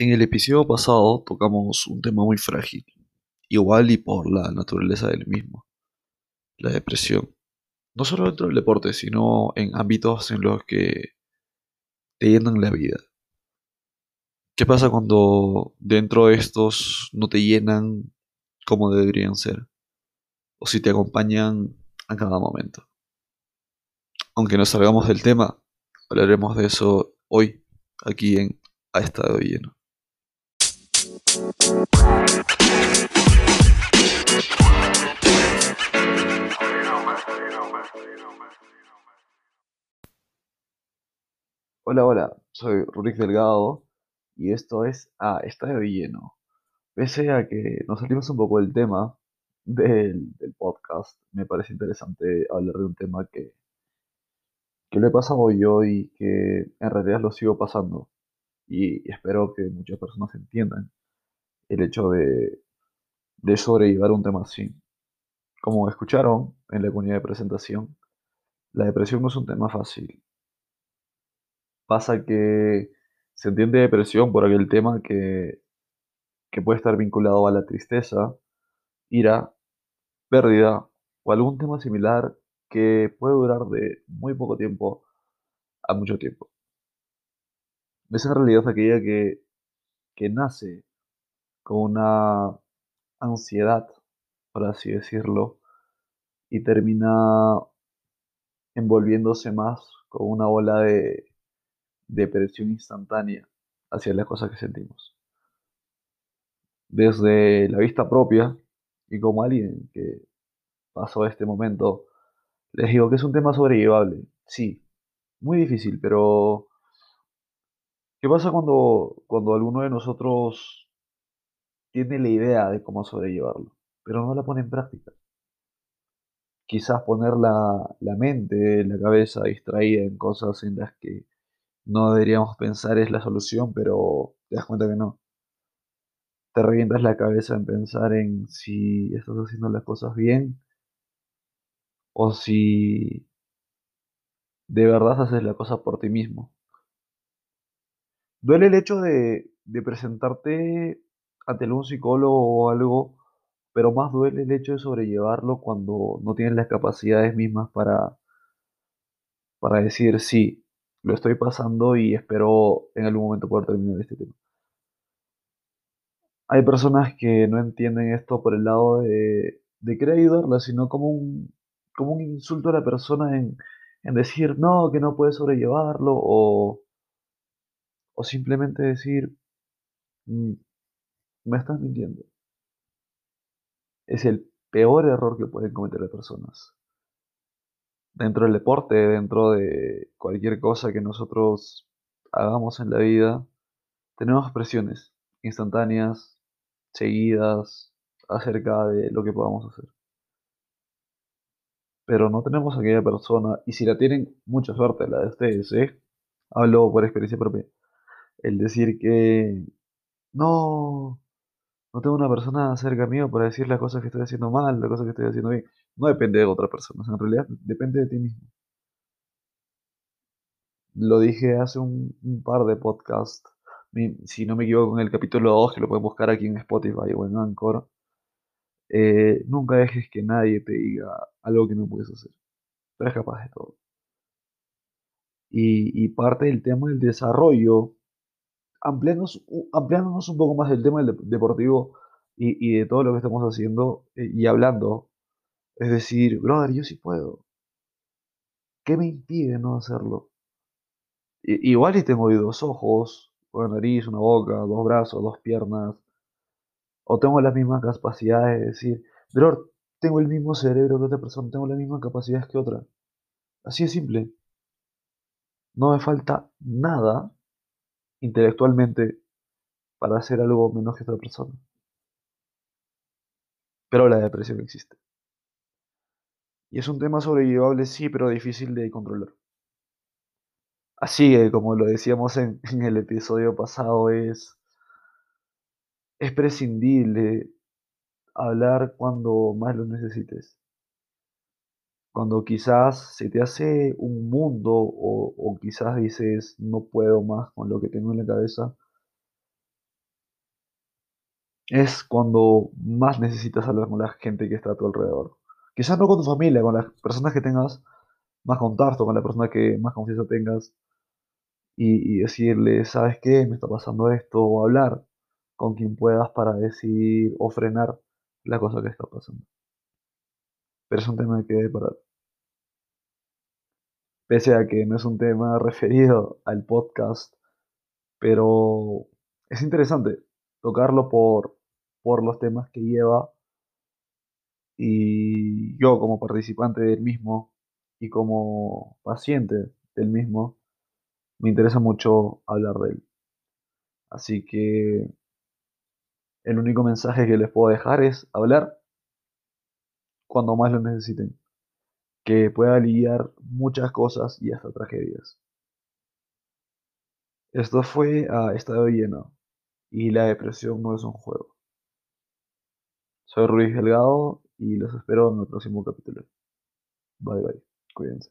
En el episodio pasado tocamos un tema muy frágil, igual y por la naturaleza del mismo, la depresión. No solo dentro del deporte, sino en ámbitos en los que te llenan la vida. ¿Qué pasa cuando dentro de estos no te llenan como deberían ser? O si te acompañan a cada momento. Aunque nos salgamos del tema, hablaremos de eso hoy, aquí en A Estado Lleno. Hola, hola, soy Rurik Delgado y esto es A Estadio Lleno. Pese a que nos salimos un poco del tema del, del podcast, me parece interesante hablar de un tema que, que lo he pasado yo y que en realidad lo sigo pasando. Y espero que muchas personas entiendan el hecho de, de sobrellevar un tema así. Como escucharon en la comunidad de presentación, la depresión no es un tema fácil. Pasa que se entiende depresión por aquel tema que, que puede estar vinculado a la tristeza, ira, pérdida o algún tema similar que puede durar de muy poco tiempo a mucho tiempo. Esa realidad aquella que, que nace con una ansiedad, por así decirlo, y termina envolviéndose más con una ola de depresión instantánea hacia las cosas que sentimos. Desde la vista propia y como alguien que pasó este momento, les digo que es un tema sobrellevable. Sí, muy difícil, pero ¿qué pasa cuando, cuando alguno de nosotros tiene la idea de cómo sobrellevarlo, pero no la pone en práctica? Quizás poner la, la mente, la cabeza distraída en cosas en las que no deberíamos pensar es la solución, pero te das cuenta que no. Te revientas la cabeza en pensar en si estás haciendo las cosas bien o si de verdad haces la cosa por ti mismo. Duele el hecho de, de presentarte ante un psicólogo o algo, pero más duele el hecho de sobrellevarlo cuando no tienes las capacidades mismas para, para decir sí, lo estoy pasando y espero en algún momento poder terminar este tema. Hay personas que no entienden esto por el lado de, de sino como un, como un insulto a la persona en, en decir no, que no puede sobrellevarlo o, o simplemente decir "Mm, me estás mintiendo. Es el peor error que pueden cometer las personas. Dentro del deporte, dentro de cualquier cosa que nosotros hagamos en la vida, tenemos presiones instantáneas, seguidas, acerca de lo que podamos hacer. Pero no tenemos aquella persona, y si la tienen, mucha suerte la de ustedes, ¿eh? Hablo por experiencia propia. El decir que no, no tengo una persona cerca mío para decir las cosas que estoy haciendo mal, las cosas que estoy haciendo bien. No depende de otra persona, en realidad depende de ti mismo. Lo dije hace un, par de podcasts, si no me equivoco, en el capítulo 2, que lo pueden buscar aquí en Spotify o en Anchor. eh, nunca dejes que nadie te diga algo que no puedes hacer. Tú eres capaz de todo. Y parte del tema del desarrollo, ampliándonos, ampliándonos un poco más del tema del dep- deportivo y, y de todo lo que estamos haciendo eh, y hablando, es decir, brother, yo sí puedo. ¿Qué me impide no hacerlo? Igual y tengo dos ojos, una nariz, una boca, dos brazos, dos piernas, o tengo las mismas capacidades de decir, brother, tengo el mismo cerebro que otra persona, tengo las mismas capacidades que otra. Así de simple. No me falta nada intelectualmente para hacer algo menos que otra persona. Pero la depresión existe. Y es un tema sobrellevable, sí, pero difícil de controlar. Así que, como lo decíamos en, en el episodio pasado, es, es prescindible hablar cuando más lo necesites. Cuando quizás se te hace un mundo o, quizás dices no puedo más con lo que tengo en la cabeza, es cuando más necesitas hablar con la gente que está a tu alrededor. Quizás no con tu familia, con las personas que tengas más contacto, con la persona que más confianza tengas, y, y decirle, ¿sabes qué? Me está pasando esto, o hablar con quien puedas para decir o frenar la cosa que está pasando. Pero es un tema que. Pese a que no es un tema referido al podcast, pero es interesante tocarlo por, por los temas que lleva y yo como participante del mismo y como paciente del mismo, me interesa mucho hablar de él. Así que el único mensaje que les puedo dejar es hablar cuando más lo necesiten, que pueda aliviar muchas cosas y hasta tragedias. Esto fue a Estado Lleno y la depresión no es un juego. Soy Ruiz Delgado y los espero en el próximo capítulo. Bye bye, cuídense.